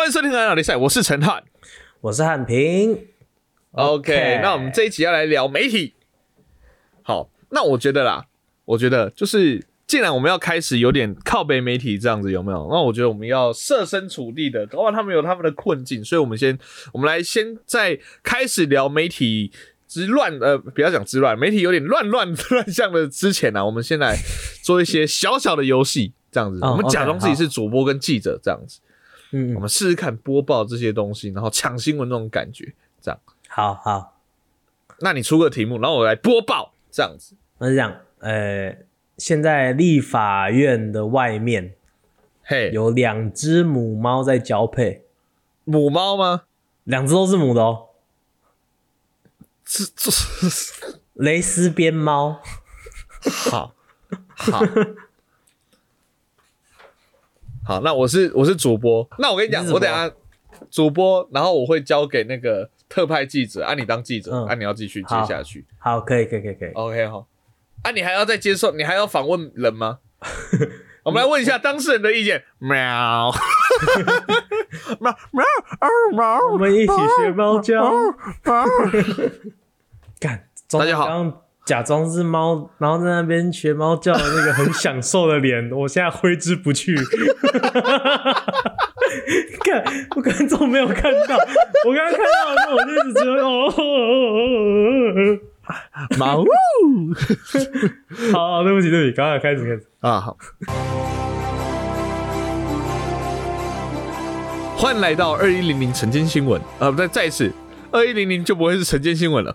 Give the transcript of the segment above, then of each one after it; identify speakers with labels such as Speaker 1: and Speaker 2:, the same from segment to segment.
Speaker 1: 欢迎收听《篮球赛》，我是陈汉，
Speaker 2: 我是汉平。
Speaker 1: OK，那我们这一集要来聊媒体。好，那我觉得啦，我觉得就是既然我们要开始有点靠北媒体这样子，有没有？那我觉得我们要设身处地的，搞不好他们有他们的困境，所以我们先，我们来先在开始聊媒体之乱，呃，不要讲之乱，媒体有点乱乱乱象的之前呢，我们先来做一些小小的游戏，这样子，我们假装自己是主播跟记者这样子，嗯，我们试试看播报这些东西，然后抢新闻那种感觉，这样。
Speaker 2: 好好，
Speaker 1: 那你出个题目，然后我来播报，这样子。
Speaker 2: 我是讲，呃，现在立法院的外面，
Speaker 1: 嘿，
Speaker 2: 有两只母猫在交配。
Speaker 1: 母猫吗？
Speaker 2: 两只都是母的哦。
Speaker 1: 这这
Speaker 2: 蕾丝边猫。
Speaker 1: 好，好，好。那我是我是主播，那我跟你讲，我等下主播，然后我会交给那个。特派记者，啊，你当记者，啊，你要继续接下去。
Speaker 2: 好，可以，可以，可以，可以。
Speaker 1: OK，好。啊，你还要再接受，你还要访问人吗？我们来问一下当事人的意见。喵，
Speaker 2: 喵，喵，喵，我们一起学猫叫。干，
Speaker 1: 大家好。
Speaker 2: 假装是猫，然后在那边学猫叫的那个很享受的脸，我现在挥之不去。看，我观众没有看到，我刚刚看到的时候，我就一直觉得哦，
Speaker 1: 猫。
Speaker 2: 好，对不起，对不起，刚刚开始开始
Speaker 1: 啊，好。欢迎来到二一零零晨间新闻啊，不再再一次。二一零零就不会是晨间新闻了。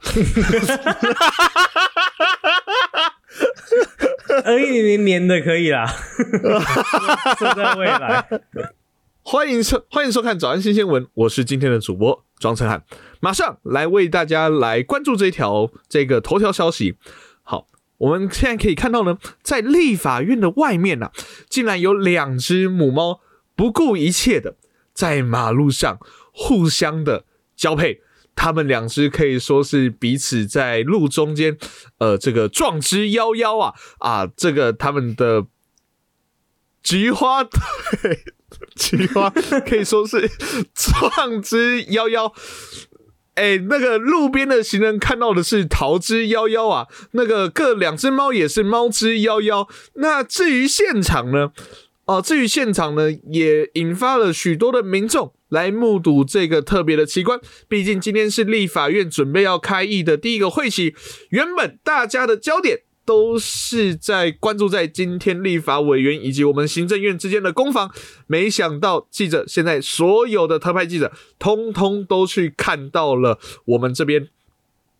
Speaker 2: 二一零零年的可以啦。说在未来，
Speaker 1: 欢迎收欢迎收看早安新鲜闻，我是今天的主播庄成汉，马上来为大家来关注这一条这个头条消息。好，我们现在可以看到呢，在立法院的外面呢，竟然有两只母猫不顾一切的在马路上互相的交配。他们两只可以说是彼此在路中间，呃，这个撞之夭夭啊啊！这个他们的菊花对菊花可以说是撞之夭夭。哎，那个路边的行人看到的是逃之夭夭啊，那个各两只猫也是猫之夭夭。那至于现场呢？哦，至于现场呢，也引发了许多的民众。来目睹这个特别的奇观，毕竟今天是立法院准备要开议的第一个会期，原本大家的焦点都是在关注在今天立法委员以及我们行政院之间的攻防，没想到记者现在所有的特派记者，通通都去看到了我们这边。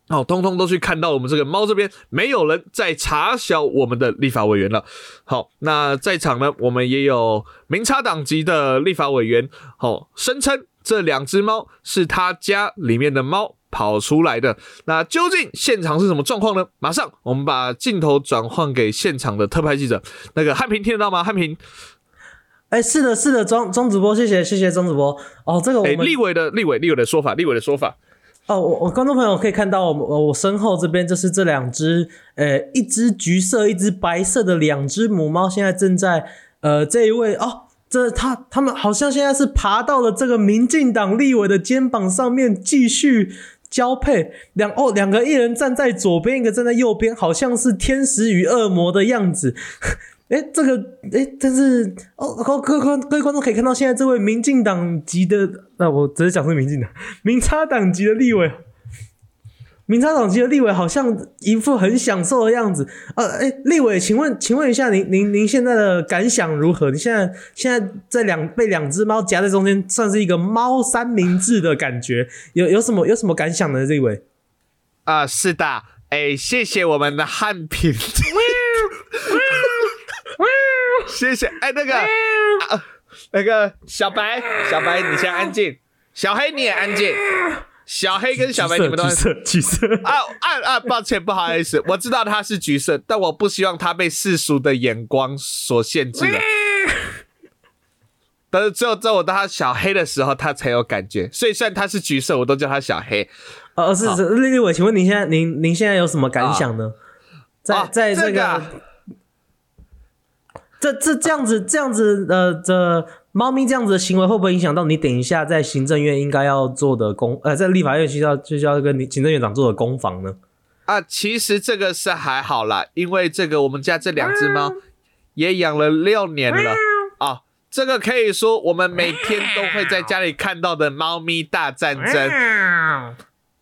Speaker 1: 哦，通通都去看到我们这个猫这边没有人在查小我们的立法委员了。好，那在场呢，我们也有民差党籍的立法委员，好，声称这两只猫是他家里面的猫跑出来的。那究竟现场是什么状况呢？马上我们把镜头转换给现场的特派记者，那个汉平听得到吗？汉平，
Speaker 2: 哎，是的，是的，钟钟主播，谢谢，谢谢钟主播。哦，这个我们
Speaker 1: 立委的立委立委的说法，立委的说法。
Speaker 2: 哦，我我观众朋友可以看到，我我身后这边就是这两只，呃，一只橘色，一只白色的两只母猫，现在正在，呃，这一位哦，这他他们好像现在是爬到了这个民进党立委的肩膀上面继续交配，两哦两个一人站在左边，一个站在右边，好像是天使与恶魔的样子。哎，这个哎，但是哦，各各各位观众可以看到，现在这位民进党籍的，那我只是讲是民进党、民差党籍的立委，民差党籍的立委好像一副很享受的样子。呃，哎，立委，请问，请问一下，您您您现在的感想如何？你现在现在在两被两只猫夹在中间，算是一个猫三明治的感觉，有有什么有什么感想呢？立委？
Speaker 1: 啊，是的，哎，谢谢我们的汉平。谢谢，哎，那个，那个小白，小白，你先安静，小黑你也安静，小黑跟小白你们都
Speaker 2: 是橘色
Speaker 1: 啊啊啊！抱歉，不好意思，我知道他是橘色，但我不希望他被世俗的眼光所限制了。但是只有在我当他小黑的时候，他才有感觉，所以虽然他是橘色，我都叫他小黑。
Speaker 2: 哦，是是，丽丽我，请问您现在您您现在有什么感想呢？在在这个。这这这样子这样子呃的猫咪这样子的行为会不会影响到你等一下在行政院应该要做的公呃，在立法院需要就需要跟你行政院长做的攻防呢？
Speaker 1: 啊，其实这个是还好啦，因为这个我们家这两只猫也养了六年了啊。这个可以说我们每天都会在家里看到的猫咪大战争，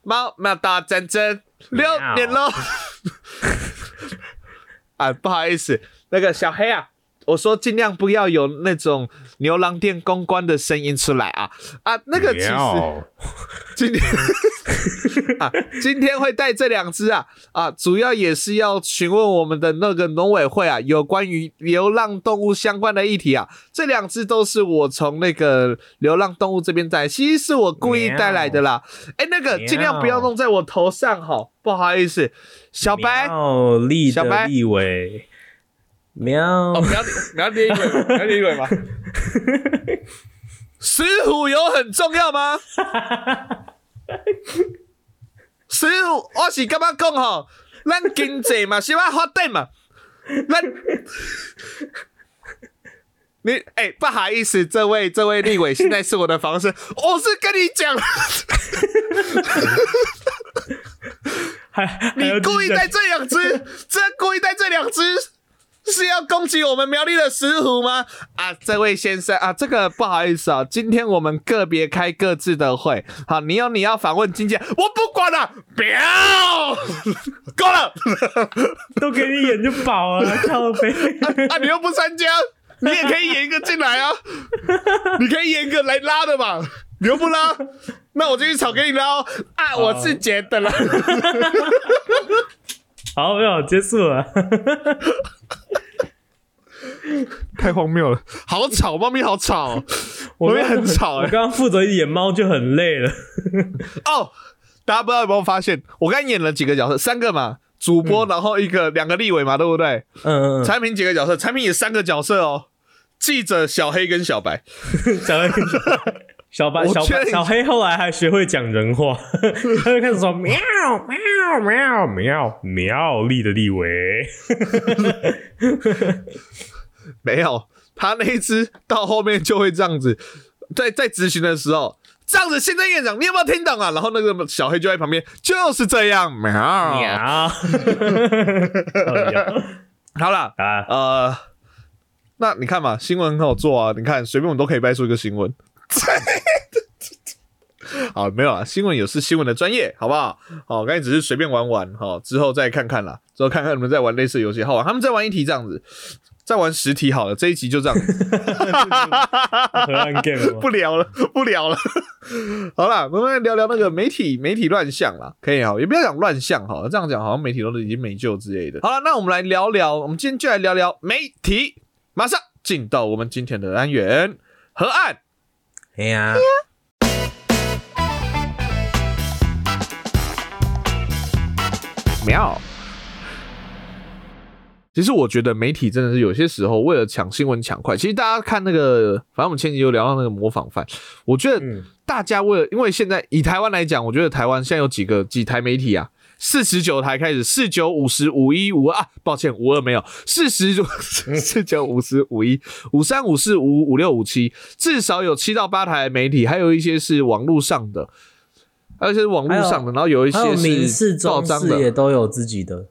Speaker 1: 猫猫大战争六年喽。啊，不好意思，那个小黑啊，我说尽量不要有那种牛郎店公关的声音出来啊。啊，那个其实 今天 啊，今天会带这两只啊。啊，主要也是要询问我们的那个农委会啊，有关于流浪动物相关的议题啊。这两只都是我从那个流浪动物这边带，其实是我故意带来的啦。哎，那个尽量不要弄在我头上哈，不好意思，小白，小白。
Speaker 2: 的立委，喵
Speaker 1: 哦，，不要不要立尾，不要立尾吗？石虎 有很重要吗？石虎，我是感觉讲吼，咱经济嘛是要发展嘛，咱 你哎、不好意思，这位这位立委，现在是我的房声，我是跟你讲，你故意带这两只，这故意带这两只。是要攻击我们苗栗的石虎吗？啊，这位先生啊，这个不好意思啊，今天我们个别开各自的会。好，你有你要访问经纪人，我不管了，不要，够了。
Speaker 2: 都给你演就饱了，靠背。
Speaker 1: 啊，你又不参加，你也可以演一个进来啊，你可以演一个来拉的嘛，你又不拉，那我就去吵给你拉哦。啊，我是觉得了，
Speaker 2: 好，没有结束了。
Speaker 1: 太荒谬了，好吵，猫咪好吵哦，
Speaker 2: 我
Speaker 1: 猫咪很吵哎、
Speaker 2: 我刚刚负责演猫就很累了。
Speaker 1: 哦，大家不知道有没有发现，我刚演了几个角色，三个嘛，主播，然后一个两个立委嘛，对不对？
Speaker 2: 嗯嗯
Speaker 1: 产品几个角色，产品也三个角色哦，记者小黑跟小白。
Speaker 2: 嗯，小黑跟小小白小小黑后来还学会讲人话，他就开始说喵喵喵喵喵立的立伟。
Speaker 1: 没有，他那一只到后面就会这样子，在在执行的时候。这样子，行政院长，你有没有听懂啊？然后那个小黑就在旁边，就是这样，喵。
Speaker 2: 喵，
Speaker 1: 好了，
Speaker 2: 啊，
Speaker 1: 呃，那你看嘛，新闻很好做啊，你看随便我们都可以掰出一个新闻。好，没有啊，新闻有是新闻的专业，好不好？好，刚才只是随便玩玩，好，之后再看看啦，之后看看你们在玩类似的游戏，好玩，他们在玩一题这样子，再玩十题好了，这一集就这样子，
Speaker 2: 河岸 game
Speaker 1: 不聊了，不聊了。好啦，我们来聊聊那个媒体媒体乱象啦，可以哈，也不要讲乱象哈，这样讲好像媒体都已经没救之类的。好了，那我们来聊聊，我们今天就来聊聊媒体，马上进到我们今天的单元河岸。
Speaker 2: 哎呀，
Speaker 1: 喵。其实我觉得媒体真的是有些时候为了抢新闻抢快，其实大家看那个，反正我们前几集有聊到那个模仿犯，我觉得
Speaker 2: 嗯
Speaker 1: 大家为了，因为现在以台湾来讲，我觉得台湾现在有几个几台媒体啊，四十九台开始，四九五十五一五二啊，抱歉五二没有，四十九 四九五十五一五三五四五五六五七，至少有七到八台媒体，还有一些是网络上的，还有一些是网络上的，然后有一些、是报章的，
Speaker 2: 也都有自己的。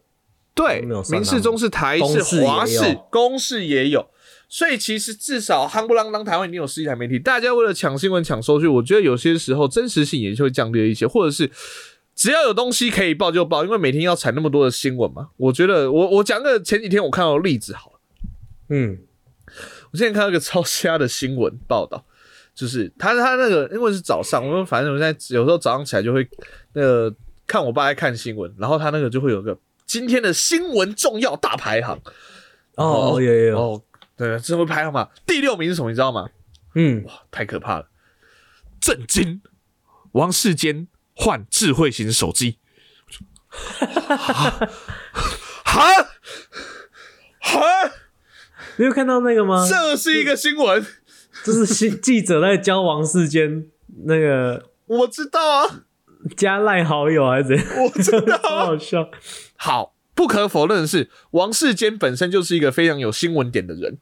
Speaker 1: 对民视、中视、台视、
Speaker 2: 公视也
Speaker 1: 华视、公式也有，所以其实至少夯不啷当台湾已经有十几台媒体，大家为了抢新闻、抢收据，我觉得有些时候真实性也就会降低了一些，或者是只要有东西可以报就报，因为每天要产那么多的新闻嘛。我觉得我我讲个前几天我看到的例子好了，
Speaker 2: 嗯，
Speaker 1: 我之前看到一个超瞎的新闻报道。就是他他那个，因为是早上，我们反正我现在有时候早上起来就会那个看我爸在看新闻，然后他那个就会有个今天的新闻重要大排行，
Speaker 2: 哦，有有有，
Speaker 1: 哦，对，这会排行榜第六名是什么？你知道吗？
Speaker 2: 嗯，哇
Speaker 1: 太可怕了！震惊！王世坚换智慧型手机。哈哈，
Speaker 2: 你有看到那个吗？
Speaker 1: 这是一个新闻，
Speaker 2: 这是新记者在教王世坚那个
Speaker 1: 我知道啊，
Speaker 2: 加赖好友还是怎样，
Speaker 1: 我知道
Speaker 2: 超
Speaker 1: 啊。
Speaker 2: 好笑。
Speaker 1: 好，不可否认的是，王世坚本身就是一个非常有新闻点的人。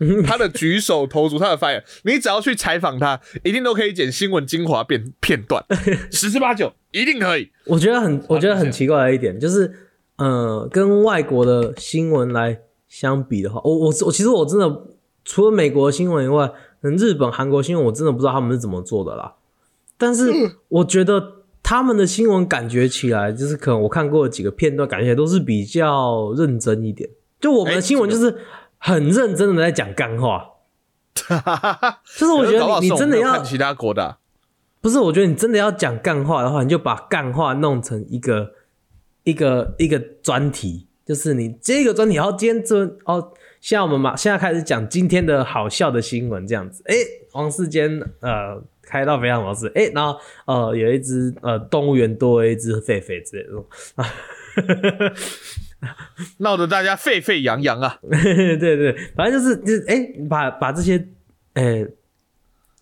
Speaker 1: 他的举手投足，他的发言，你只要去采访他，一定都可以剪新闻精华片片段，十之八九一定可以。
Speaker 2: 我觉得很，我觉得很奇怪的一点就是，呃，跟外国的新闻来相比的话，我我我其实我真的除了美国新闻以外，日本、韩国新闻我真的不知道他们是怎么做的啦。但是我觉得他们的新闻感觉起来，就是可能我看过几个片段，感觉都是比较认真一点。就我们的新闻就是很认真的在讲干话，就是我觉得你真的要
Speaker 1: 看其他国的，
Speaker 2: 不是？我觉得你真的要讲干话的话，你就把干话弄成一个一个一个专题，就是你这个专题，然后今天这哦，现在我们嘛现在开始讲今天的好笑的新闻，这样子。哎，王世坚呃开到非常模式，哎，然后呃有一只呃动物园多了一只狒狒之类的。
Speaker 1: 闹得大家沸沸扬扬啊！
Speaker 2: 对对，反正就是就是哎，把把这些哎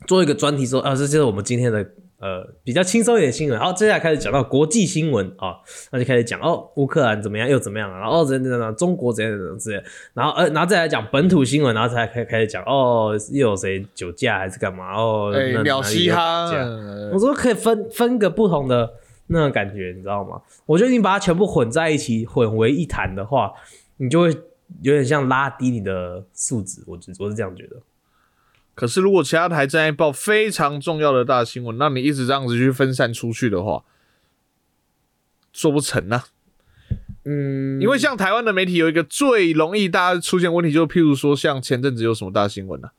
Speaker 2: 做一个专题说啊，这就是我们今天的呃比较轻松一点新闻。然后接下来开始讲到国际新闻啊，那就开始讲哦，乌克兰怎么样又怎么样了，然后怎样怎样，中国怎样怎样之类。然后呃，然后再来讲本土新闻，然后才开开始讲哦，又有谁酒驾还是干嘛哦？
Speaker 1: 鸟嘻哈，
Speaker 2: 我说可以分分个不同的。那种感觉你知道吗？我觉得你把它全部混在一起，混为一谈的话，你就会有点像拉低你的素质。我我是这样觉得。
Speaker 1: 可是如果其他台正在报非常重要的大新闻，那你一直这样子去分散出去的话，做不成呢？
Speaker 2: 嗯，
Speaker 1: 因为像台湾的媒体有一个最容易大家出现问题，就譬如说像前阵子有什么大新闻呢？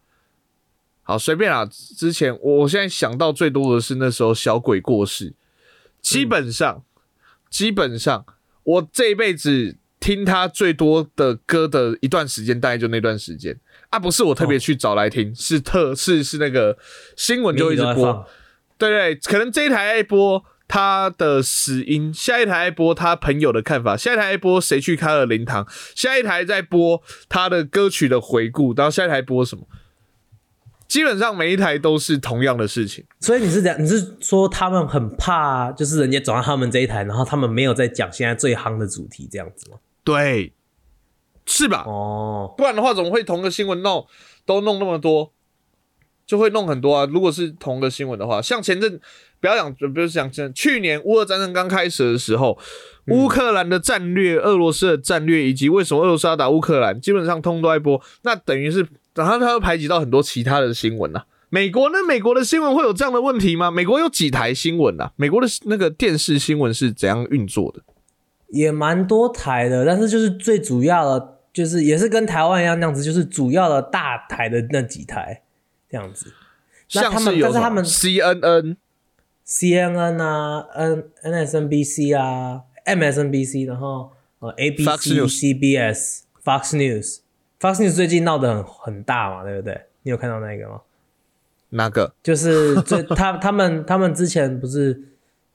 Speaker 1: 好，随便啊。之前我现在想到最多的是那时候小鬼过世。基本上，基本上，我这一辈子听他最多的歌的一段时间，大概就那段时间啊，不是我特别去找来听，是特是是那个新闻就一直播，对对，可能这一台爱播他的死因，下一台爱播他朋友的看法，下一台爱播谁去开了灵堂，下一台在播他的歌曲的回顾，然后下一台播什么？基本上每一台都是同样的事情，
Speaker 2: 所以你是讲你是说他们很怕，就是人家转到他们这一台，然后他们没有在讲现在最夯的主题这样子吗？
Speaker 1: 对，是吧？
Speaker 2: 哦，
Speaker 1: 不然的话怎么会同个新闻弄都弄那么多，就会弄很多啊？如果是同个新闻的话，像前阵不要讲，不是讲前，去年乌俄战争刚开始的时候，乌克兰的战略、俄罗斯的战略以及为什么俄罗斯要打乌克兰，基本上通都在播，那等于是。然后它又排挤到很多其他的新闻呐。美国呢？美国的新闻会有这样的问题吗？美国有几台新闻呐？美国的那个电视新闻是怎样运作的？
Speaker 2: 也蛮多台的，但是就是最主要的，就是也是跟台湾一样那样子，就是主要的大台的那几台这样子。
Speaker 1: 像他们，但
Speaker 2: 是他们
Speaker 1: C N N、
Speaker 2: C N N 啊，N N S N B C 啊，M S N B C，然后呃 A B C、C B S、Fox News。Fox News 最近闹得很很大嘛，对不对？你有看到那个吗？
Speaker 1: 哪个？
Speaker 2: 就是最他他们他们之前不是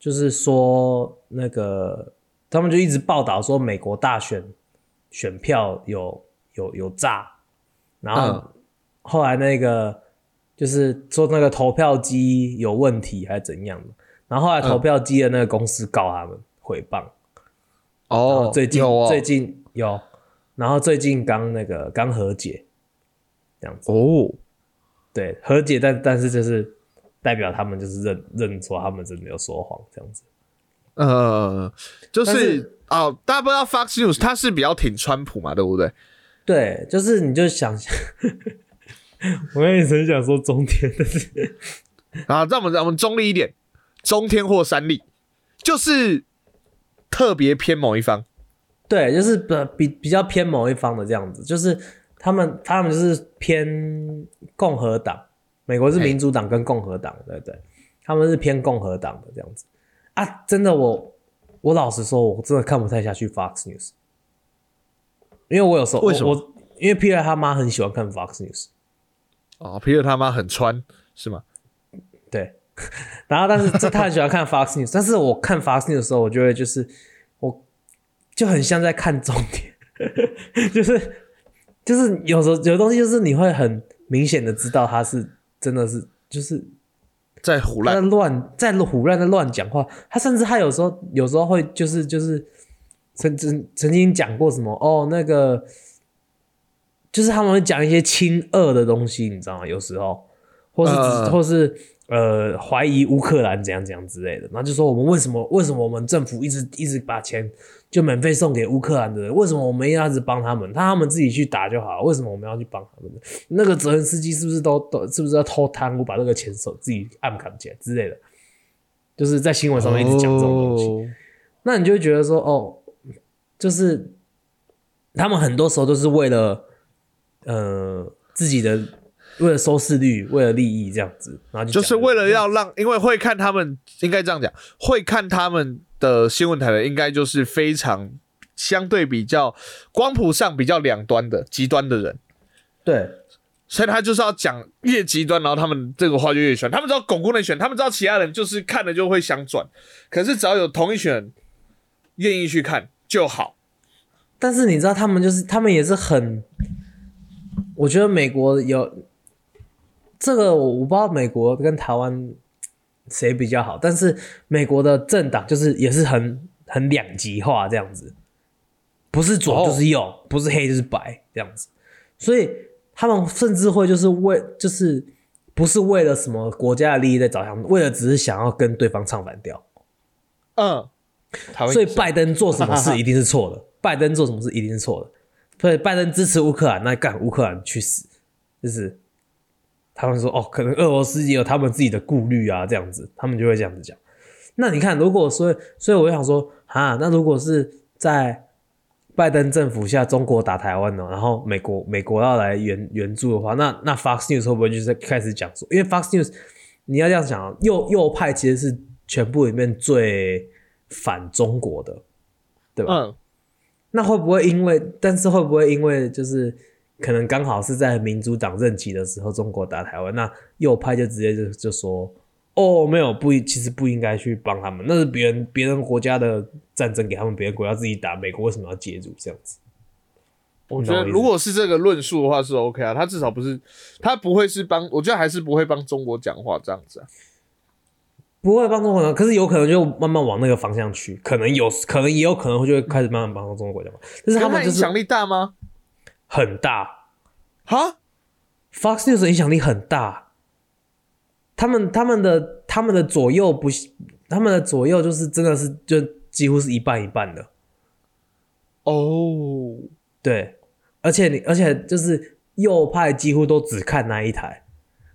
Speaker 2: 就是说那个他们就一直报道说美国大选选票有有有诈，然后后来那个就是说那个投票机有问题还是怎样的，然后后来投票机的那个公司告他们诽谤。
Speaker 1: 哦，
Speaker 2: 最近最近有。然后最近刚那个刚和解，这样子
Speaker 1: 哦，
Speaker 2: 对，和解，但但是就是代表他们就是认认错，他们真的有说谎这样子。
Speaker 1: 呃，就是哦，大家不知道 Fox News 它是比较挺川普嘛，对不对？
Speaker 2: 对，就是你就想想，我也很想说中天，但是
Speaker 1: 啊，让我们让我们中立一点，中天或三立，就是特别偏某一方。
Speaker 2: 对，就是比比比较偏某一方的这样子，就是他们他们就是偏共和党，美国是民主党跟共和党，对对？他们是偏共和党的这样子啊，真的我我老实说，我真的看不太下去 Fox News，因为我有时候
Speaker 1: 为什么？
Speaker 2: 因为 Peter 他妈很喜欢看 Fox News，
Speaker 1: 哦，Peter 他妈很穿是吗？
Speaker 2: 对，然后但是这他很喜欢看 Fox News，但是我看 Fox News 的时候，我觉得就是我。就很像在看重点，就是就是有时候有的东西，就是你会很明显的知道他是真的是就是
Speaker 1: 在胡乱
Speaker 2: 在乱在胡乱的乱讲话。他甚至他有时候有时候会就是就是曾曾曾经讲过什么哦那个就是他们会讲一些亲恶的东西，你知道吗？有时候，或是、
Speaker 1: 呃
Speaker 2: 或是呃怀疑乌克兰怎样怎样之类的，然后就说我们为什么为什么我们政府一直一直把钱就免费送给乌克兰的人，为什么我们要一直帮他们？他他们自己去打就好，为什么我们要去帮他们？那个泽连斯基是不是都都是不是要偷贪污，把这个钱手自己暗扛起来之类的？就是在新闻上面一直讲这种东西。
Speaker 1: 哦
Speaker 2: 那你就会觉得说，哦，就是他们很多时候都是为了呃自己的为了收视率，为了利益这样子，然后就
Speaker 1: 就是为了要让，因为会看他们，应该这样讲，会看他们的新闻台的，应该就是非常相对比较光谱上比较两端的极端的人，
Speaker 2: 对
Speaker 1: 所以他就是要讲越极端，然后他们这个话就越喜欢。他们知道巩固内选，他们知道其他人就是看了就会想转，可是只要有同一群人愿意去看就好。
Speaker 2: 但是你知道，他们就是他们也是很，我觉得美国有这个，我我不知道美国跟台湾谁比较好，但是美国的政党就是也是很很两极化这样子，不是左
Speaker 1: 哦
Speaker 2: 就是右，不是黑就是白这样子，所以他们甚至会就是为就是不是为了什么国家的利益在着想，为了只是想要跟对方唱反调。
Speaker 1: 嗯，
Speaker 2: 所以拜登做什么事一定是错的，拜登做什么事一定是错的。所以拜登支持乌克兰，那干乌克兰去死，就是他们说哦，可能俄罗斯也有他们自己的顾虑啊，这样子，他们就会这样子讲。那你看，如果说，所以我就想说啊，那如果是在拜登政府下，中国打台湾呢，然后美国美国要来援援助的话，那那 Fox News 会不会就是开始讲说，因为 Fox News 你要这样讲啊，右右派其实是全部里面最反中国的，对吧？
Speaker 1: 嗯，
Speaker 2: 那会不会因为，但是会不会因为就是可能刚好是在民主党任期的时候，中国打台湾，那右派就直接就就说，哦，没有，不，其实不应该去帮他们，那是别人别人国家的战争，给他们别人国家自己打，美国为什么要介入这样子？
Speaker 1: 我觉得如果是这个论述的话是 OK 啊，他至少不是，他不会是帮，我觉得还是不会帮中国讲话这样子啊。
Speaker 2: 不会帮中国讲，可是有可能就慢慢往那个方向去，可能有，可能也有可能就会开始慢慢帮中国讲话，但是他们就是
Speaker 1: 影响力大吗？
Speaker 2: 很大，
Speaker 1: 哈
Speaker 2: ，Fox News 的影响力很大，他们他们的他们的左右不，他们的左右就是真的是就几乎是一半一半的，
Speaker 1: 哦，
Speaker 2: 对，而且你而且就是右派几乎都只看那一台，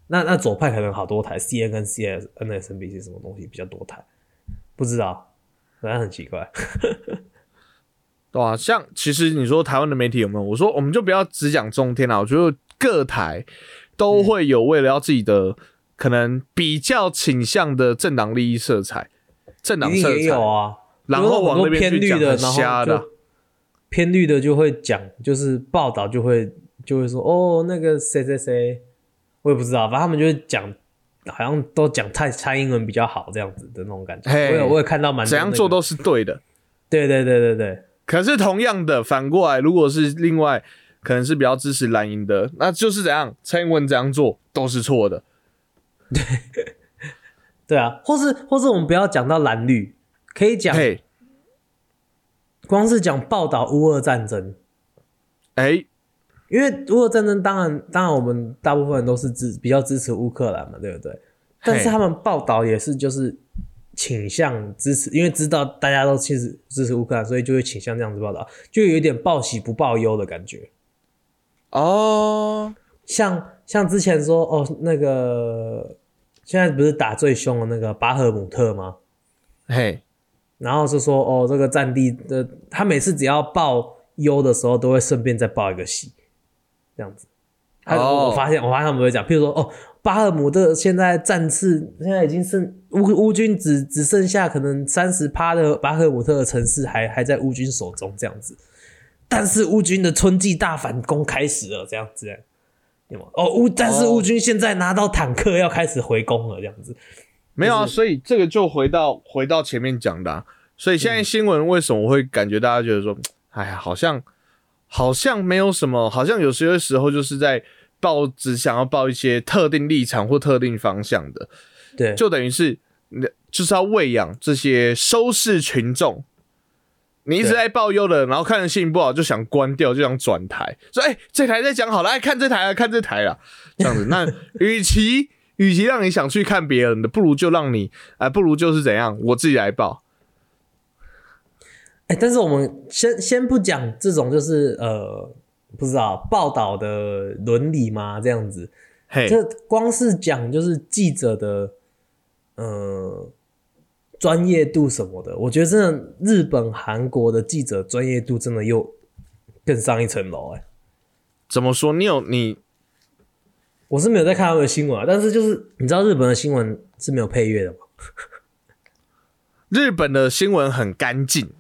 Speaker 2: 那那左派可能好多台，C N 跟 C S N S N B C 什么东西比较多台，不知道，反正很奇怪，
Speaker 1: 对啊，像其实你说台湾的媒体有没有？我说我们就不要只讲中天啦，我觉得各台都会有为了要自己的可能比较倾向的政党利益色彩，政党色
Speaker 2: 彩也有
Speaker 1: 彩，
Speaker 2: 啊，
Speaker 1: 然后往那边去
Speaker 2: 的，然
Speaker 1: 很瞎的
Speaker 2: 偏绿的就会讲，就是报道就会就会说哦，那个谁谁谁，我也不知道，反正他们就会讲，好像都讲蔡蔡英文比较好这样子的那种感觉。
Speaker 1: 嘿
Speaker 2: 我有我也看到蛮
Speaker 1: 怎样做都是对的。
Speaker 2: 对对对对对，
Speaker 1: 可是同样的，反过来，如果是另外可能是比较支持蓝营的，那就是怎样，蔡英文怎样做都是错的。
Speaker 2: 对 对啊，或是或是我们不要讲到蓝绿，可以讲
Speaker 1: 嘿，
Speaker 2: 光是讲报道乌俄战争，
Speaker 1: 哎，
Speaker 2: 因为乌俄战争当然当然我们大部分人都是支比较支持乌克兰嘛，对不对？但是他们报道也是就是倾向支持，因为知道大家都其实支持乌克兰，所以就会倾向这样子报道，就有一点报喜不报忧的感觉。
Speaker 1: 哦，
Speaker 2: 像像之前说哦，那个现在不是打最凶的那个巴赫姆特吗？
Speaker 1: 嘿，
Speaker 2: 然后是说哦，这个战地的他每次只要报忧的时候，都会顺便再报一个喜，这样子。他、
Speaker 1: 哦
Speaker 2: 我发现我发现他们会讲，譬如说哦，巴赫姆特现在战事现在已经剩乌乌军只只剩下可能三十趴的巴赫姆特的城市还还在乌军手中这样子，但是乌军的春季大反攻开始了，这样子。有吗？哦，乌但是
Speaker 1: 哦
Speaker 2: 乌军现在拿到坦克要开始回攻了，这样子。
Speaker 1: 没有啊，
Speaker 2: 就是
Speaker 1: 所以这个就回到回到前面讲的、啊，所以现在新闻为什么会感觉大家觉得说，哎呀，好像好像没有什么，好像有些时候就是在报只想要报一些特定立场或特定方向的，
Speaker 2: 对，
Speaker 1: 就等于是就是要喂养这些收视群众，你一直在报忧的，然后看着心情不好就想关掉，就想转台，说：“哎、这台在讲好了，哎，看这台啊，看这台啊。”这样子，那 与其与其让你想去看别人的，不如就让你，哎、不如就是怎样，我自己来报。
Speaker 2: 哎、但是我们先先不讲这种，就是呃，不知道报道的伦理吗？这样子，
Speaker 1: 嘿，
Speaker 2: 这光是讲就是记者的呃专业度什么的，我觉得真的日本、韩国的记者专业度真的又更上一层楼哎。
Speaker 1: 怎么说？你有你
Speaker 2: 我是没有在看他们的新闻啊，但是就是你知道日本的新闻是没有配乐的吗？
Speaker 1: 日本的新闻很干净，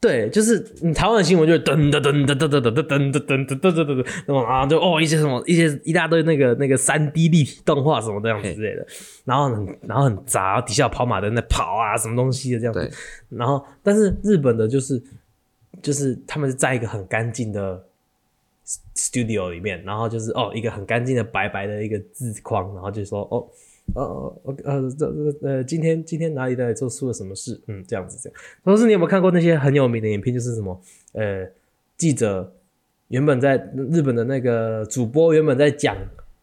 Speaker 2: 对，就是你台湾的新闻就是噔噔噔噔噔噔噔噔噔噔噔噔噔噔，那种啊就哦一些什么一些一大堆那个那个三 D 立体动画什么这样之类的，然后很然后很杂，底下跑马灯在跑啊什么东西的这样子，然后但是日本的就是就是他们是在一个很干净的 studio 里面，然后就是哦一个很干净的白白的一个字框，然后就说哦。呃呃呃，这这呃，今天今天哪里哪里做出了什么事？嗯，这样子这样。同时，你有没有看过那些很有名的影片？就是什么呃，记者原本在日本的那个主播原本在讲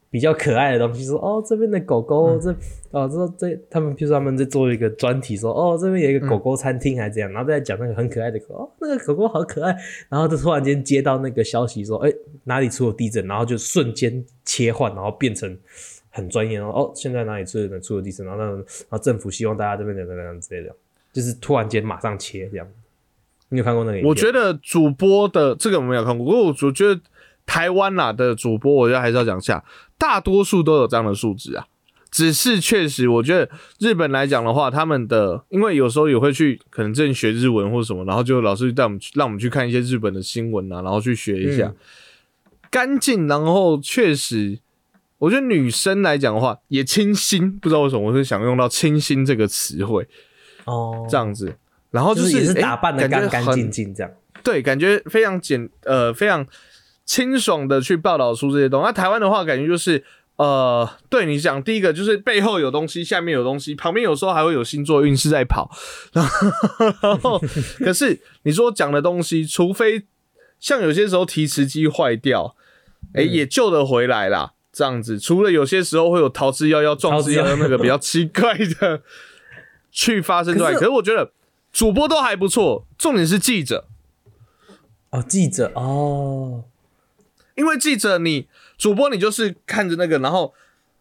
Speaker 2: 比较可爱的东西，说哦这边的狗狗这哦这这他们，譬如说他们在做一个专题，说哦这边有一个狗狗餐厅还是这样，然后再讲那个很可爱的狗，哦那个狗狗好可爱，然后就突然间接到那个消息说，哎哪里出了地震，然后就瞬间切换，然后变成。很专业，哦哦，现在哪里出了出了地震，然后那然后政府希望大家这边怎么样之类的，就是突然间马上切这样。你有看过那个？
Speaker 1: 我觉得主播的这个我没有看过，不过我我觉得台湾啦的主播，我觉得还是要讲一下，大多数都有这样的素质啊。只是确实，我觉得日本来讲的话，他们的因为有时候也会去可能正学日文或者什么，然后就老师带我们去让我们去看一些日本的新闻啊，然后去学一下
Speaker 2: 嗯
Speaker 1: 干净，然后确实。我觉得女生来讲的话，也清新，不知道为什么我是想用到“清新”这个词汇，
Speaker 2: 哦，
Speaker 1: 这样子。然后
Speaker 2: 就是是也是打扮的干干净净这样。
Speaker 1: 对，感觉非常简呃非常清爽的去报道出这些东西。那台湾的话，感觉就是呃，对你讲，第一个就是背后有东西，下面有东西，旁边有时候还会有星座运势在跑。然后，然后可是你说讲的东西，除非像有些时候提词机坏掉，哎、
Speaker 2: 嗯
Speaker 1: 也救得回来啦。这样子，除了有些时候会有逃之夭夭、壮之夭夭那个比较奇怪的 去发生之外，
Speaker 2: 可是
Speaker 1: 我觉得主播都还不错，重点是记者。
Speaker 2: 哦，记者哦，
Speaker 1: 因为记者你主播你就是看着那个，然后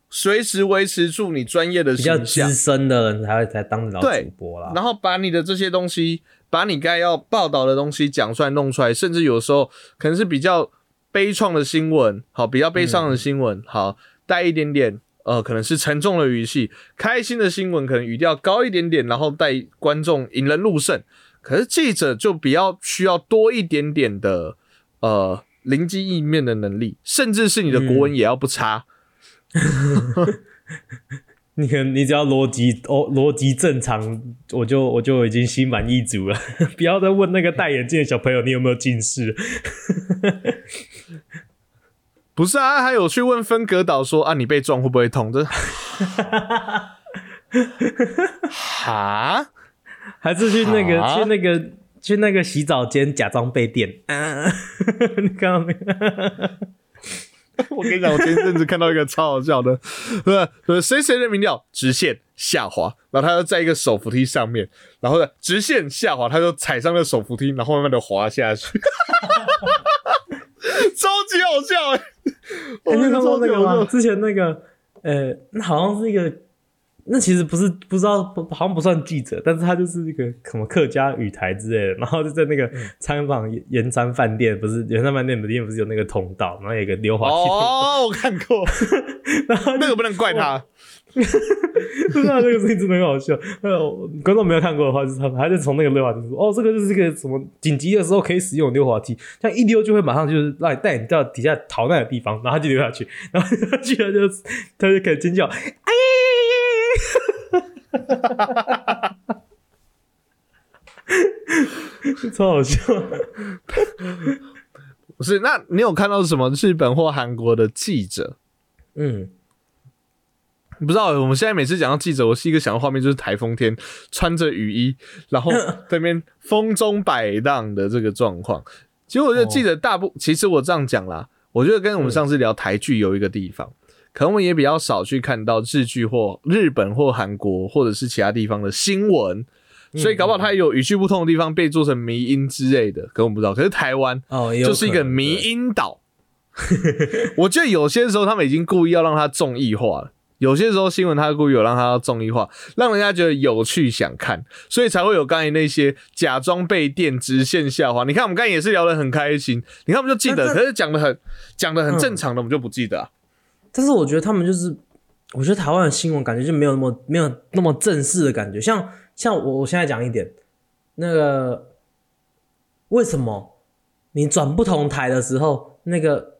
Speaker 1: 随时维持住你专业的
Speaker 2: 比较资，深的人才会才当得了主播啦。
Speaker 1: 然后把你的这些东西，把你该要报道的东西讲出来、弄出来，甚至有时候可能是比较悲怆的新闻，好，比较悲伤的新闻，好，带一点点。呃，可能是沉重的语气，开心的新闻可能语调高一点点，然后带观众引人入胜。可是记者就比较需要多一点点的呃灵机应变的能力，甚至是你的国文也要不差。
Speaker 2: 你可能你只要逻辑哦逻辑正常，我就我就已经心满意足了。不要再问那个戴眼镜的小朋友你有没有近视。
Speaker 1: 不是啊，还有去问分隔岛说啊，你被撞会不会痛？这哈，
Speaker 2: 还是去那个
Speaker 1: 啊
Speaker 2: 去那个去那个洗澡间假装被电。嗯，你看到没有？
Speaker 1: 我跟你讲，我前阵子看到一个超好笑的，呃，呃谁谁的民调直线下滑，然后他就在一个手扶梯上面，然后呢直线下滑，他就踩上了手扶梯，然后慢慢的滑下去，超级好笑。哎、
Speaker 2: 欸、你有看过那个吗？之前那个，呃，那好像是一个，那其实不是不知道，不好像不算记者，但是他就是一个什么客家语台之类的，然后就在那个参访盐山饭店，不是盐山饭店里面不是有那个通道，然后有一个溜滑梯，
Speaker 1: 哦，我看过，
Speaker 2: 然后
Speaker 1: 那个不能怪他，
Speaker 2: 不知道这个事情真的很好笑。呃，观众没有看过的话，就是他们他就从那个溜滑梯说：“哦，这个就是这个什么紧急的时候可以使用的溜滑梯，这样一溜就会马上就是让你带你到底下逃难的地方，然后就溜下去，然后他去了就他就开始尖叫，哎呀呀呀呀呀！超好笑。
Speaker 1: 不是？那你有看到什么日本或韩国的记者？
Speaker 2: 嗯，
Speaker 1: 不知道，我们现在每次讲到记者，我是一个想到画面就是台风天穿着雨衣，然后在那边风中摆荡的这个状况。其实我觉得记者大部，其实我这样讲啦，我觉得跟我们上次聊台剧有一个地方，可能我们也比较少去看到日剧或日本或韩国或者是其他地方的新闻，所以搞不好它有语句不通的地方被做成迷音之类的，可我们不知道。可是台湾
Speaker 2: 哦，
Speaker 1: 就是一个迷音岛。我觉得有些时候他们已经故意要让它综艺化了，有些时候新闻他故意有让它要综艺化，让人家觉得有趣想看，所以才会有刚才那些假装被电直线下滑。你看我们刚才也是聊得很开心，你看我们就记得，可是讲的很讲的很正常的，我们就不记得啊。
Speaker 2: 但是我觉得他们就是，我觉得台湾的新闻感觉就没有那么没有那么正式的感觉。像像我我现在讲一点，那个为什么你转不同台的时候，那个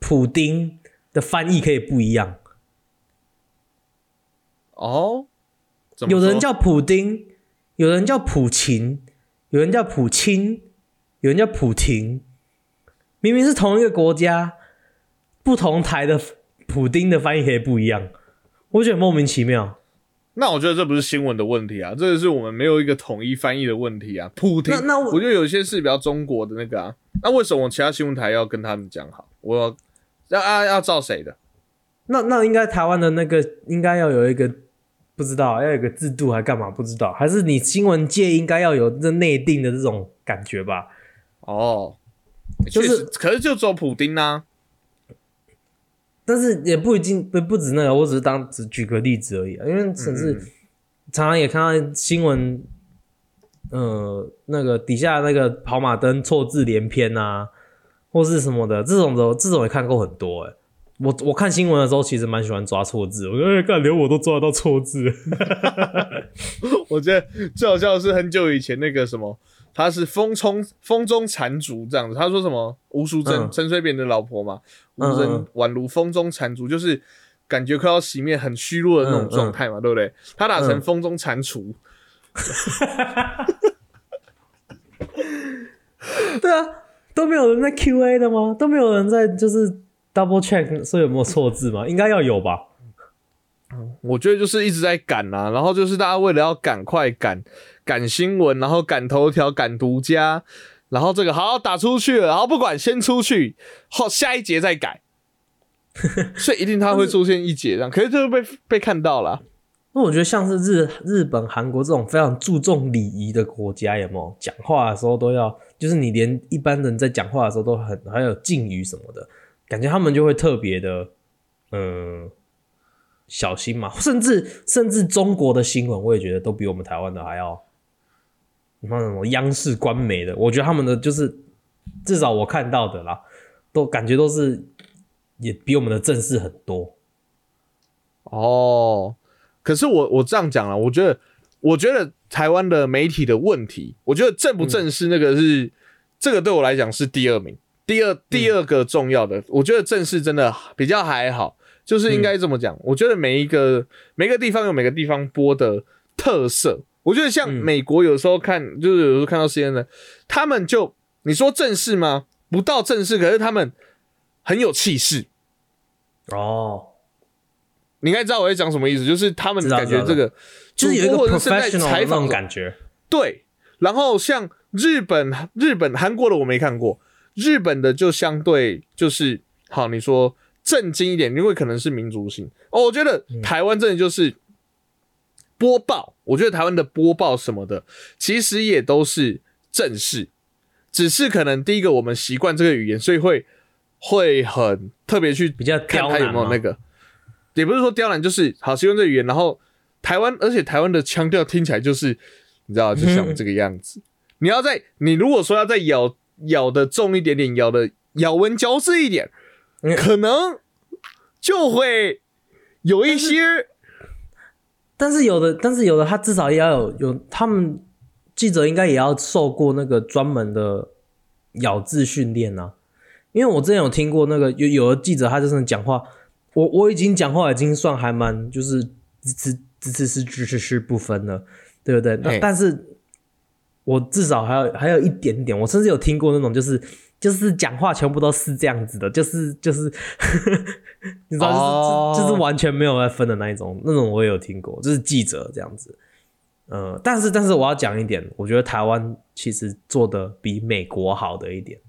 Speaker 2: 普丁的翻译可以不一样？
Speaker 1: 哦，
Speaker 2: 有人叫普丁，有人叫普琴，有人叫普清，有人叫普廷，明明是同一个国家，不同台的普丁的翻译可以不一样，我觉得莫名其妙。
Speaker 1: 那我觉得这不是新闻的问题啊，这个是我们没有一个统一翻译的问题啊。普廷，
Speaker 2: 那那我
Speaker 1: 我觉得有些是比较中国的那个啊，那为什么其他新闻台要跟他们讲好？我要要要要照谁的？
Speaker 2: 那那应该台湾的那个应该要有一个不知道要有个制度还干嘛不知道，还是你新闻界应该要有这内定的这种感觉吧？
Speaker 1: 哦，
Speaker 2: 就是，
Speaker 1: 可是就只有普丁啊。
Speaker 2: 但是也不一定不不止那个，我只是当只举个例子而已啊，因为甚至常常也看到新闻，呃，那个底下那个跑马灯错字连篇啊，或是什么的，这种的这种也看过很多哎、我我看新闻的时候，其实蛮喜欢抓错字，我觉得连我都抓得到错字。
Speaker 1: 我觉得最好笑的是很久以前那个什么，他是风中风中残烛这样子。他说什么吴淑珍
Speaker 2: 嗯
Speaker 1: 陈水扁的老婆嘛，吴
Speaker 2: 嗯
Speaker 1: 淑珍
Speaker 2: 嗯
Speaker 1: 宛如风中残烛，就是感觉快要熄灭、很虚弱的那种
Speaker 2: 嗯
Speaker 1: 状态嘛，对不对？他打成
Speaker 2: 嗯
Speaker 1: 风中蟾蜍，
Speaker 2: 对啊，都没有人在 Q A 的吗？都没有人在就是 double check 说有没有错字吗？应该要有吧？
Speaker 1: 我觉得就是一直在赶啊，然后就是大家为了要赶快赶赶新闻，然后赶头条、赶独家，然后这个好打出去了，然后不管先出去，后下一节再改，所以一定它会出现一节这样，可是就被被看到了啊。
Speaker 2: 那我觉得像是日日本、韩国这种非常注重礼仪的国家，有没有讲话的时候都要，就是你连一般人在讲话的时候都很还有敬语什么的，感觉他们就会特别的，嗯，小心嘛。甚至甚至中国的新闻，我也觉得都比我们台湾的还要，你看什么央视、官媒的，我觉得他们的就是至少我看到的啦，都感觉都是也比我们的正式很多。
Speaker 1: 哦，可是我我这样讲了，我觉得我觉得台湾的媒体的问题，我觉得正不正式那个是、这个对我来讲是第二名，第二第二个重要的，我觉得正式真的比较还好，就是应该这么讲，我觉得每一个每个地方有每个地方播的特色，我觉得像
Speaker 2: 嗯
Speaker 1: 美国有时候看，就是有时候看到 CNN 他们就你说正式吗？不到正式，可是他们很有气势。
Speaker 2: 哦，
Speaker 1: 你应该知道我在讲什么意思，就是他们感觉这个
Speaker 2: 就是有一个
Speaker 1: 主播或者是在采
Speaker 2: 那种
Speaker 1: 访
Speaker 2: 感觉。
Speaker 1: 对，然后像日本、日本、韩国的我没看过，日本的就相对就是好，你说震惊一点，因为可能是民族性哦。我觉得台湾真的就是播报，我觉得台湾的播报什么的，其实也都是正式，只是可能第一个我们习惯这个语言，所以会会很特别去
Speaker 2: 比较
Speaker 1: 看他有没有那个，也不是说刁难，就是好习惯这个语言，然后台湾，而且台湾的腔调听起来就是你知道，就像这个样子。你要在你如果说要在咬咬的重一点点，咬的咬文嚼字一点，
Speaker 2: 嗯
Speaker 1: 可能就会有一些
Speaker 2: 但是有的，但是有的，他至少也要有有他们记者应该也要受过那个专门的咬字训练啊。因为我之前有听过那个有有的记者，他就是讲话，我我已经讲话已经算还蛮就是支支支持是支持是不分了，对不对？那但是我至少还有还有一点点，我甚至有听过那种就是就是讲话全部都是这样子的，就是就是，你知道，就是、
Speaker 1: 哦
Speaker 2: 就是完全没有在分的那一种，那种我也有听过，就是记者这样子。呃，但是但是我要讲一点，我觉得台湾其实做的比美国好的一点。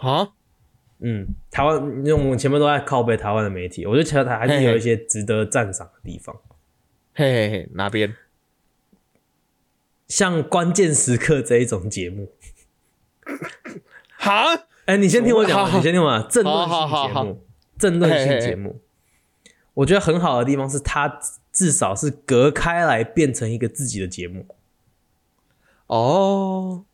Speaker 1: 啊，
Speaker 2: 嗯，台湾，因为我们前面都在靠背台湾的媒体，我觉得其实台还是有一些值得赞赏的地方，
Speaker 1: 嘿嘿嘿，哪边？
Speaker 2: 像关键时刻这一种节目。
Speaker 1: 哈，
Speaker 2: 哎、你先听我讲，你先听我讲。政论
Speaker 1: 好好好。好
Speaker 2: 性节目，政论性节目，我觉得很好的地方是它至少是隔开来变成一个自己的节目，
Speaker 1: 哦，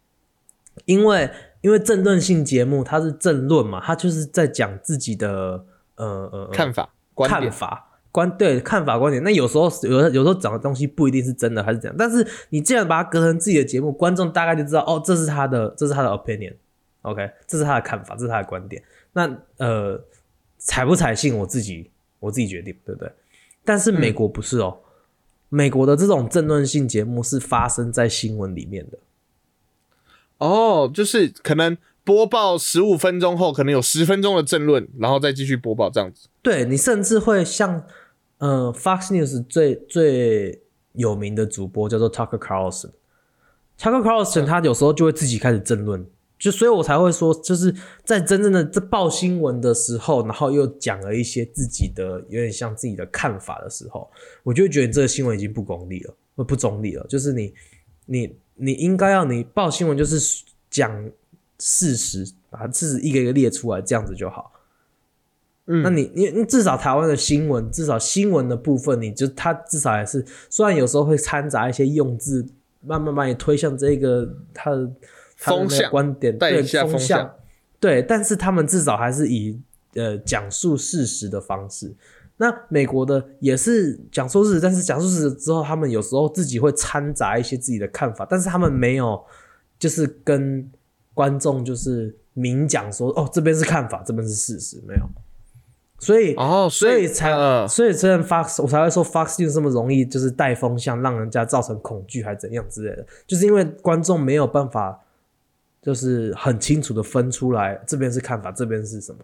Speaker 2: 因为因为政论性节目它是政论嘛，它就是在讲自己的呃呃呃
Speaker 1: 看法、
Speaker 2: 看法。观对看法观点，那有时候有的有时候讲的东西不一定是真的还是怎样，但是你既然把它隔成自己的节目，观众大概就知道哦，这是他的这是他的 opinion，OK，、这是他的看法，这是他的观点。那呃，采不采信我自己我自己决定，对不对？但是美国不是哦，美国的这种政论性节目是发生在新闻里面的，
Speaker 1: 哦，就是可能播报十五分钟后，可能有十分钟的政论，然后再继续播报这样子。
Speaker 2: 对你甚至会像呃 Fox News 最最有名的主播叫做 Tucker Carlson。Tucker Carlson 他有时候就会自己开始争论，就所以我才会说，就是在真正的这报新闻的时候，然后又讲了一些自己的有点像自己的看法的时候，我就会觉得你这个新闻已经不功利了，不不中立了。就是你你你应该要你报新闻就是讲事实，把事实一个一个列出来，这样子就好。
Speaker 1: 嗯
Speaker 2: 那你你你至少台湾的新闻，至少新闻的部分，你就它至少还是，虽然有时候会掺杂一些用字，慢慢把你推向这个它的
Speaker 1: 风向
Speaker 2: 观点，对风
Speaker 1: 向
Speaker 2: 对，但是他们至少还是以呃讲述事实的方式。那美国的也是讲述事实，但是讲述事实之后，他们有时候自己会掺杂一些自己的看法，但是他们没有就是跟观众就是明讲说哦这边是看法，这边是事实，没有。所以
Speaker 1: 哦，
Speaker 2: 所以才、
Speaker 1: 呃
Speaker 2: 所以虽然 Fox 我才会说 Fox News 这么容易就是带风向，让人家造成恐惧还怎样之类的，就是因为观众没有办法就是很清楚的分出来这边是看法，这边是什么。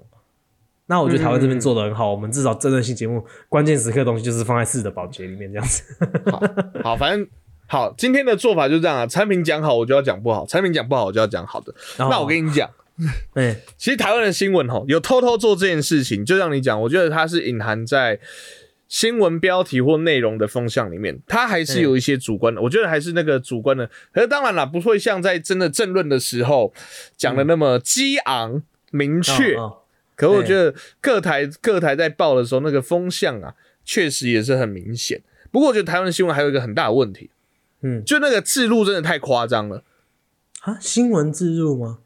Speaker 2: 那我觉得台湾这边做的很好，我们至少真人性节目关键时刻的东西就是放在四的保洁里面这样子。
Speaker 1: 好，好，反正好，今天的做法就这样啊。产品讲好，我就要讲不好；产品讲不好，我就要讲好的。那我跟你讲，
Speaker 2: 哎、
Speaker 1: 其实台湾的新闻吼，有偷偷做这件事情，就像你讲，我觉得它是隐含在新闻标题或内容的风向里面，它还是有一些主观的。我觉得还是那个主观的，可是当然啦，不会像在真的政论的时候讲的那么激昂明确。
Speaker 2: 哦哦
Speaker 1: 可我觉得各台各台在报的时候，那个风向啊，确实也是很明显。不过我觉得台湾的新闻还有一个很大的问题，
Speaker 2: 嗯
Speaker 1: 就那个字录真的太夸张了。
Speaker 2: 啊，新闻自入吗？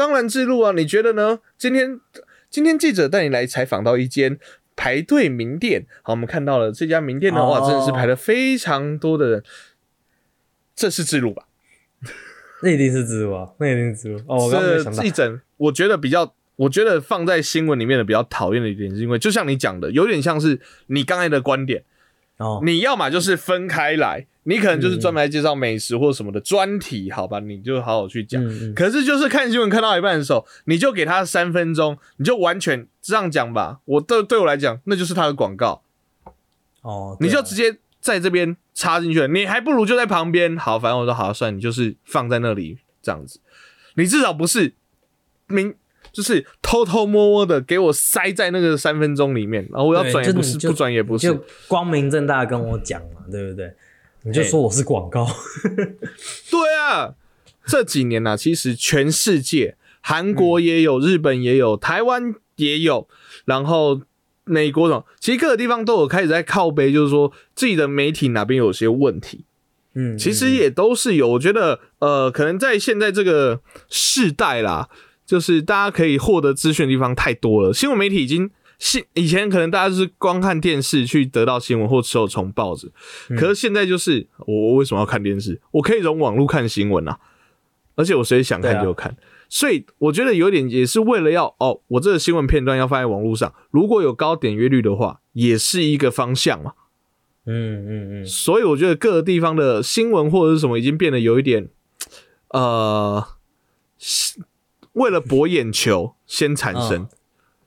Speaker 1: 当然自录啊，你觉得呢？今天今天记者带你来采访到一间排队名店，好，我们看到了这家名店的话，
Speaker 2: 哦
Speaker 1: 真的是排了非常多的人，这是自录吧？
Speaker 2: 那一定是自入啊，那一定是自入。哦，我刚刚没想到
Speaker 1: 这一。整，我觉得比较，我觉得放在新闻里面的比较讨厌的一点，是因为就像你讲的，有点像是你刚才的观点。
Speaker 2: 哦，
Speaker 1: 你要么就是分开来，你可能就是专门来介绍美食或什么的专题，好吧？你就好好去讲。
Speaker 2: 嗯嗯
Speaker 1: 可是就是看新闻看到一半的时候，你就给他三分钟，你就完全这样讲吧。我对对我来讲，那就是他的广告，
Speaker 2: 哦，
Speaker 1: 你就直接在这边插进去了。你还不如就在旁边。好，反正我说好，算你就是放在那里这样子，你至少不是明。就是偷偷摸摸的给我塞在那个三分钟里面，然后我要
Speaker 2: 对
Speaker 1: 转也不是，不转也不是，
Speaker 2: 就光明正大地跟我讲嘛，对不对？你就说我是广告，
Speaker 1: 对啊，这几年呢、其实全世界，韩国也有，日本也有，台湾也有，然后美国的，其实各个地方都有开始在靠背，就是说自己的媒体哪边有些问题，
Speaker 2: 嗯，
Speaker 1: 其实也都是有。我觉得，呃，可能在现在这个世代啦，就是大家可以获得资讯的地方太多了，新闻媒体已经。新以前可能大家就是光看电视去得到新闻，或只有从报纸。可是现在就是我我为什么要看电视？我可以从网络看新闻啊，而且我随时想看就看。所以我觉得有点也是为了要哦，我这个新闻片段要放在网络上，如果有高点阅率的话，也是一个方向嘛。
Speaker 2: 嗯嗯嗯，
Speaker 1: 所以我觉得各个地方的新闻或者是什么已经变得有一点，呃，为了博眼球先产生。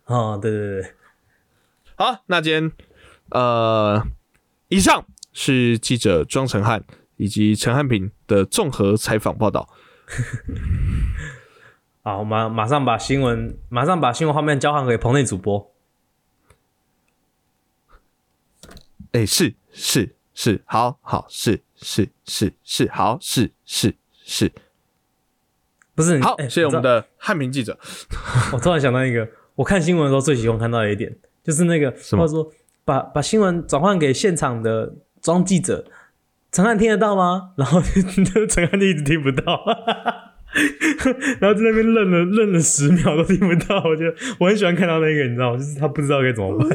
Speaker 2: 哦，对对对，
Speaker 1: 好，那今天呃，以上是记者庄成汉以及陈汉平的综合采访报道。
Speaker 2: 好，我们马上把新闻，马上把新闻画面交还给棚内主播。
Speaker 1: 哎、是是是，好好是是是是，好是是是，
Speaker 2: 不是，
Speaker 1: 好，
Speaker 2: 哎
Speaker 1: 谢谢我们。的汉平记者。
Speaker 2: 我突然想到一个，我看新闻的时候最喜欢看到的一点，就是那个
Speaker 1: 么
Speaker 2: 他说把把新闻转换给现场的装记者，陈汉听得到吗？然后陈汉就一直听不到。然后在那边愣了愣了十秒都听不到，我觉得我很喜欢看到那个，你知道吗？就是他不知道该怎么办。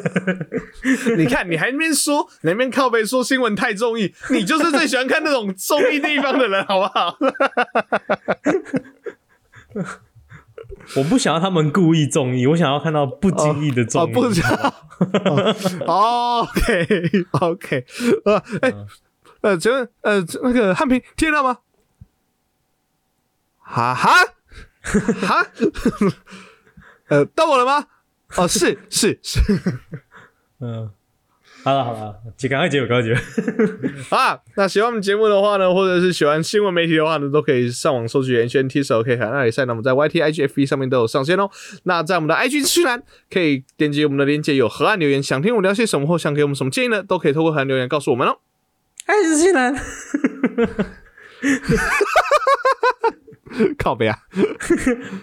Speaker 1: 你看，你还那边说，你那边靠背说新闻太综艺，你就是最喜欢看那种综艺地方的人，好不好？
Speaker 2: 我不想要他们故意中意，我想要看到不经意的中
Speaker 1: 哦，
Speaker 2: 意。
Speaker 1: 不知道。哦 OK OK，呃，哎、呃，请问呃，那个汉平听得到吗？哈哈哈，呃，到我了吗？哦，是是是
Speaker 2: 嗯，好了好了，赶快结尾，赶快结尾。
Speaker 1: 啊。那喜欢我们节目的话呢，或者是喜欢新闻媒体的话呢，都可以上网搜取严轩 T 手 K 海那里赛，那我们在 YT、IG、FB 上面都有上线哦。那在我们的 IG 资讯栏可以点击我们的链接，有河岸留言，想听我们聊些什么或想给我们什么建议呢，都可以透过河岸留言告诉我们哦。
Speaker 2: 爱是西南，
Speaker 1: 靠背啊。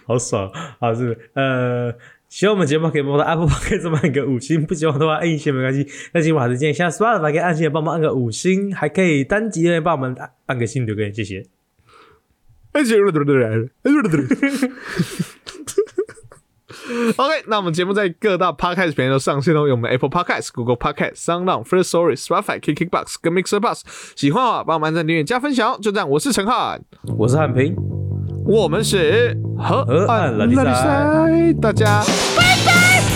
Speaker 2: 好爽，好是是呃，喜欢我们节目可以帮我的 Apple Podcast 帮按个五星，不喜欢的话按一星没关系。那请我还是建议，现在 Spotify 可以按星帮忙按个五星，还可以单击留言帮我们按按个星留个言，谢谢。
Speaker 1: 哎 OK，那我们节目在各大 Podcast 平台都上线哦，有我们 Apple Podcast、Google Podcast、SoundOn、First Story、Spotify、KKBox 跟 Mixer Box。喜欢的话，帮我们按赞、订阅、加分享哦。就这样，我是陈汉，
Speaker 2: 我是汉平。
Speaker 1: 我们是
Speaker 2: 盒饭人
Speaker 1: 仔大家。拜拜。